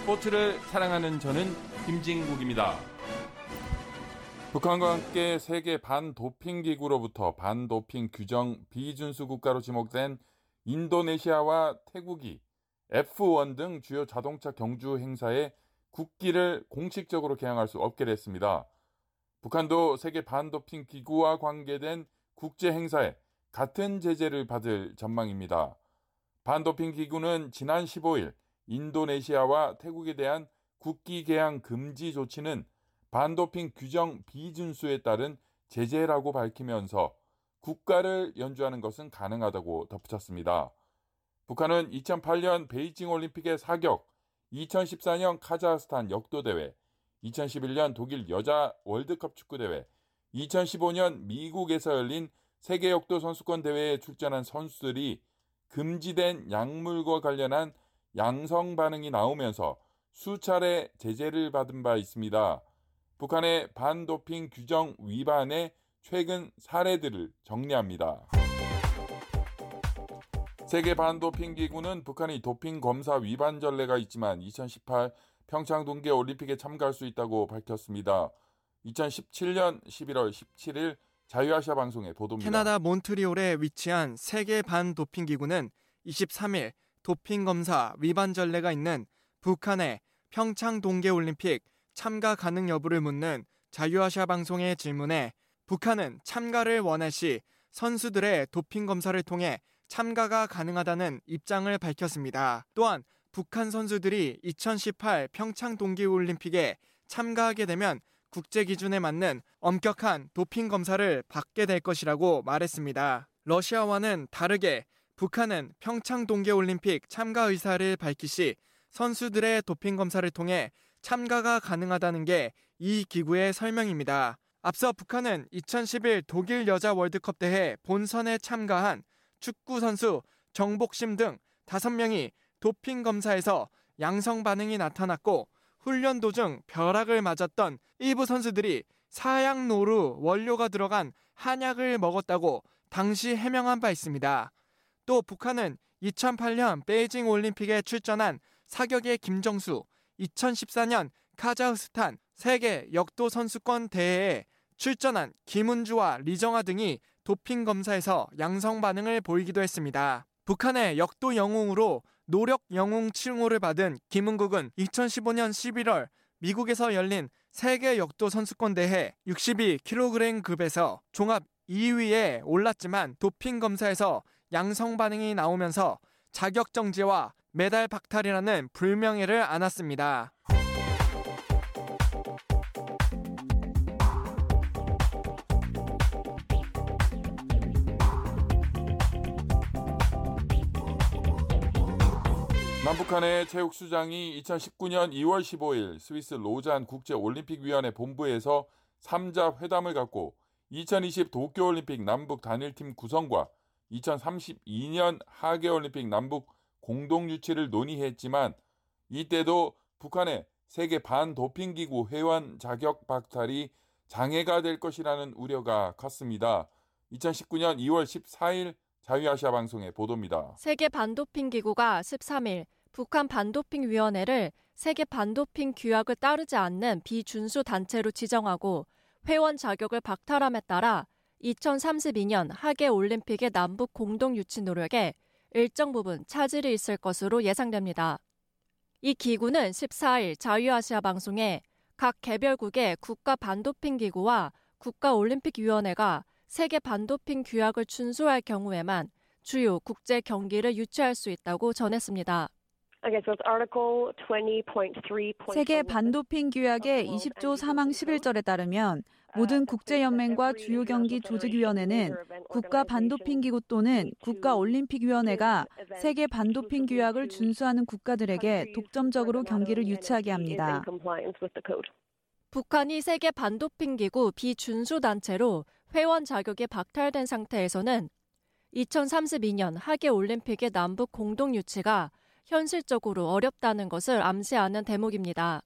스포츠를 사랑하는 저는 김진국입니다. 북한과 함께 세계 반도핑 기구로부터 반도핑 규정 비준수 국가로 지목된 인도네시아와 태국이 F1 등 주요 자동차 경주 행사에 국기를 공식적으로 개항할 수 없게 됐습니다. 북한도 세계 반도핑 기구와 관계된 국제 행사에 같은 제재를 받을 전망입니다. 반도핑 기구는 지난 15일 인도네시아와 태국에 대한 국기 개항 금지 조치는 반도핑 규정 비준수에 따른 제재라고 밝히면서 국가를 연주하는 것은 가능하다고 덧붙였습니다. 북한은 2008년 베이징 올림픽의 사격, 2014년 카자흐스탄 역도대회, 2011년 독일 여자 월드컵 축구대회, 2015년 미국에서 열린 세계 역도 선수권 대회에 출전한 선수들이 금지된 약물과 관련한 양성 반응이 나오면서 수차례 제재를 받은 바 있습니다. 북한의 반도핑 규정 위반의 최근 사례들을 정리합니다. 세계 반도핑 기구는 북한이 도핑 검사 위반 전례가 있지만 2018 평창 동계 올림픽에 참가할 수 있다고 밝혔습니다. 2017년 11월 17일 자유아시아 방송의 보도입니다. 캐나다 몬트리올에 위치한 세계 반도핑 기구는 23일 도핑 검사 위반 전례가 있는 북한의 평창 동계 올림픽 참가 가능 여부를 묻는 자유아시아 방송의 질문에 북한은 참가를 원할 시 선수들의 도핑 검사를 통해 참가가 가능하다는 입장을 밝혔습니다. 또한 북한 선수들이 2018 평창 동계올림픽에 참가하게 되면 국제 기준에 맞는 엄격한 도핑 검사를 받게 될 것이라고 말했습니다. 러시아와는 다르게 북한은 평창 동계올림픽 참가 의사를 밝히시 선수들의 도핑 검사를 통해 참가가 가능하다는 게 이 기구의 설명입니다. 앞서 북한은 2011 독일 여자 월드컵 대회 본선에 참가한 축구 선수 정복심 등 5명이 도핑 검사에서 양성 반응이 나타났고 훈련 도중 벼락을 맞았던 일부 선수들이 사양노루 원료가 들어간 한약을 먹었다고 당시 해명한 바 있습니다. 또 북한은 2008년 베이징 올림픽에 출전한 사격의 김정수, 2014년 카자흐스탄 세계 역도 선수권 대회에 출전한 김은주와 리정아 등이 도핑 검사에서 양성 반응을 보이기도 했습니다. 북한의 역도 영웅으로 노력 영웅 칭호를 받은 김은국은 2015년 11월 미국에서 열린 세계 역도 선수권 대회 62kg 급에서 종합 2위에 올랐지만 도핑 검사에서 양성 반응이 나오면서 자격 정지와 메달 박탈이라는 불명예를 안았습니다. 남북한의 체육수장이 2019년 2월 15일 스위스 로잔 국제올림픽위원회 본부에서 3자 회담을 갖고 2020 도쿄올림픽 남북 단일팀 구성과 2032년 하계올림픽 남북 공동 유치를 논의했지만 이때도 북한의 세계 반도핑기구 회원 자격 박탈이 장애가 될 것이라는 우려가 컸습니다. 2019년 2월 14일 자유아시아 방송의 보도입니다. 세계 반도핑 기구가 13일 북한 반도핑 위원회를 세계 반도핑 규약을 따르지 않는 비준수 단체로 지정하고 회원 자격을 박탈함에 따라 2032년 하계 올림픽의 남북 공동 유치 노력에 일정 부분 차질이 있을 것으로 예상됩니다. 이 기구는 14일 자유아시아 방송에 각 개별국의 국가 반도핑 기구와 국가 올림픽 위원회가 세계 반도핑 규약을 준수할 경우에만 주요 국제 경기를 유치할 수 있다고 전했습니다. 세계 반도핑 규약의 20조 3항 11절에 따르면 모든 국제연맹과 주요 경기 조직위원회는 국가 반도핑기구 또는 국가올림픽위원회가 세계 반도핑 규약을 준수하는 국가들에게 독점적으로 경기를 유치하게 합니다. 북한이 세계 반도핑 기구 비준수 단체로 회원 자격이 박탈된 상태에서는 2032년 하계 올림픽의 남북 공동 유치가 현실적으로 어렵다는 것을 암시하는 대목입니다.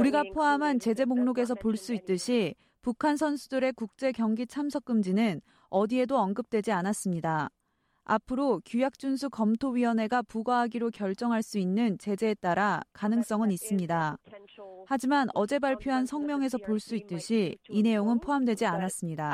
우리가 포함한 제재 목록에서 볼 수 있듯이 북한 선수들의 국제 경기 참석 금지는 어디에도 언급되지 않았습니다. 앞으로 규약 준수 검토위원회가 부과하기로 결정할 수 있는 제재에 따라 가능성은 있습니다. 하지만 어제 발표한 성명에서 볼 수 있듯이 이 내용은 포함되지 않았습니다.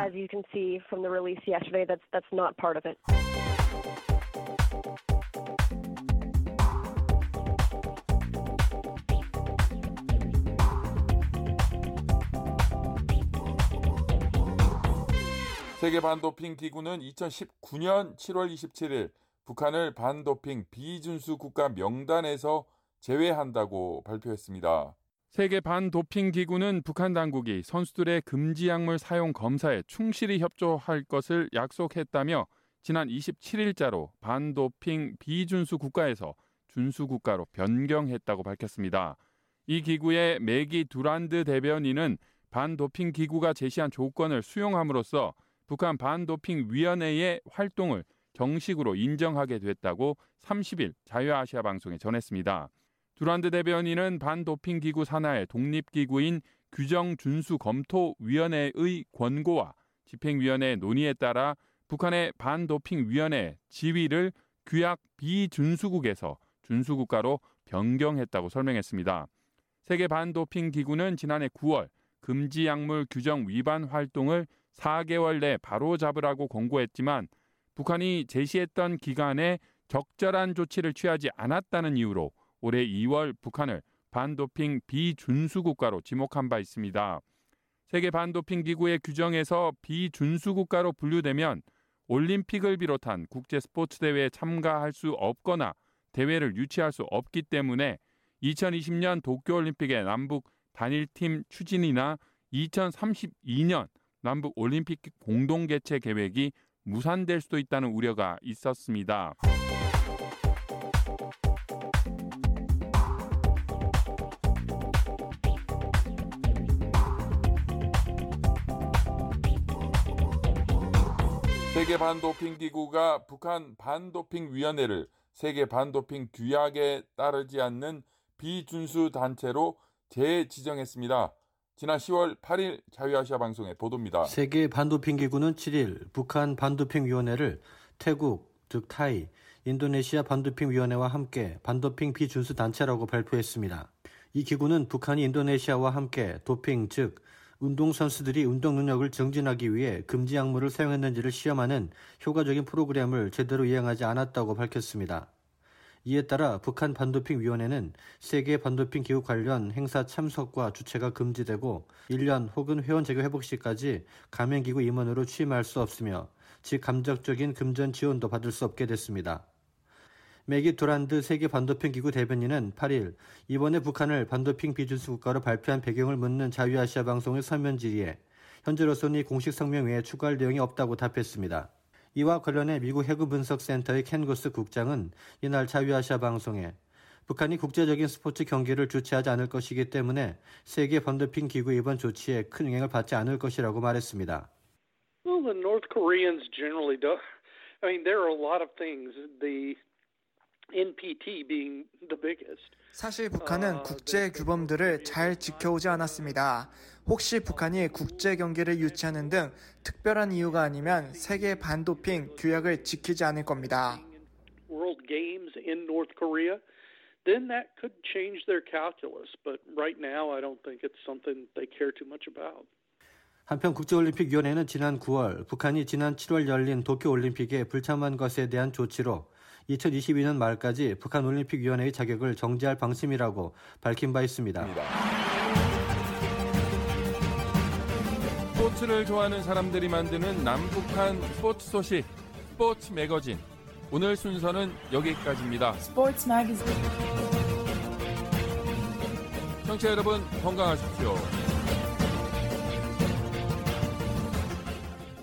세계 반도핑 기구는 2019년 7월 27일 북한을 반도핑 비준수 국가 명단에서 제외한다고 발표했습니다. 세계 반도핑 기구는 북한 당국이 선수들의 금지 약물 사용 검사에 충실히 협조할 것을 약속했다며 지난 27일자로 반도핑 비준수 국가에서 준수 국가로 변경했다고 밝혔습니다. 이 기구의 매기 두란드 대변인은 반도핑 기구가 제시한 조건을 수용함으로써 북한 반도핑 위원회의 활동을 정식으로 인정하게 됐다고 30일 자유아시아 방송에 전했습니다. 두란드 대변인은 반도핑 기구 산하의 독립기구인 규정준수검토위원회의 권고와 집행위원회의 논의에 따라 북한의 반도핑위원회 지위를 규약 비준수국에서 준수국가로 변경했다고 설명했습니다. 세계 반도핑 기구는 지난해 9월 금지 약물 규정 위반 활동을 4개월 내 바로 잡으라고 권고했지만 북한이 제시했던 기간에 적절한 조치를 취하지 않았다는 이유로 올해 2월 북한을 반도핑 비준수 국가로 지목한 바 있습니다. 세계 반도핑 기구의 규정에서 비준수 국가로 분류되면 올림픽을 비롯한 국제 스포츠 대회에 참가할 수 없거나 대회를 유치할 수 없기 때문에 2020년 도쿄올림픽의 남북 단일팀 추진이나 2032년 남북 올림픽 공동 개최 계획이 무산될 수도 있다는 우려가 있었습니다. 세계 반도핑 기구가 북한 반도핑 위원회를 세계 반도핑 규약에 따르지 않는 비준수 단체로 재지정했습니다. 지난 10월 8일 자유아시아 방송의 보도입니다. 세계 반도핑 기구는 7일 북한 반도핑 위원회를 태국, 즉 타이, 인도네시아 반도핑 위원회와 함께 반도핑 비준수 단체라고 발표했습니다. 이 기구는 북한이 인도네시아와 함께 도핑, 즉 운동선수들이 운동 능력을 증진하기 위해 금지 약물을 사용했는지를 시험하는 효과적인 프로그램을 제대로 이행하지 않았다고 밝혔습니다. 이에 따라 북한 반도핑위원회는 세계 반도핑 기구 관련 행사 참석과 주최가 금지되고 1년 혹은 회원 재교 회복 시까지 가맹기구 임원으로 취임할 수 없으며 즉 감정적인 금전 지원도 받을 수 없게 됐습니다. 매기 도란드 세계 반도핑 기구 대변인은 8일 이번에 북한을 반도핑 비준수 국가로 발표한 배경을 묻는 자유아시아 방송의 서면 질의에 현재로서는 이 공식 성명 외에 추가할 내용이 없다고 답했습니다. 이와 관련해 미국 해군 분석센터의 켄구스 국장은 이날 자유아시아 방송에 북한이 국제적인 스포츠 경기를 주최하지 않을 것이기 때문에 세계 반도핑 기구 이번 조치에 큰 영향을 받지 않을 것이라고 말했습니다. Well, the North Koreans generally do. I mean, there are a lot of things. The NPT being the biggest. 사실 북한은 국제 규범들을 잘 지켜오지 않았습니다. 혹시 북한이 국제 경기를 유치하는 등 특별한 이유가 아니면 세계 반도핑 규약을 지키지 않을 겁니다. World Games in North Korea, then that could change their calculus. But right now, I don't think it's something they care too much about. 한편 국제올림픽위원회는 지난 9월 북한이 지난 7월 열린 도쿄올림픽에 불참한 것에 대한 조치로 2022년 말까지 북한 올림픽위원회의 자격을 정지할 방침이라고 밝힌 바 있습니다. 스포츠를 좋아하는 사람들이 만드는 남북한 스포츠 소식 스포츠 매거진 오늘 순서는 여기까지입니다. Sports Magazine. 청취자 여러분 건강하십시오.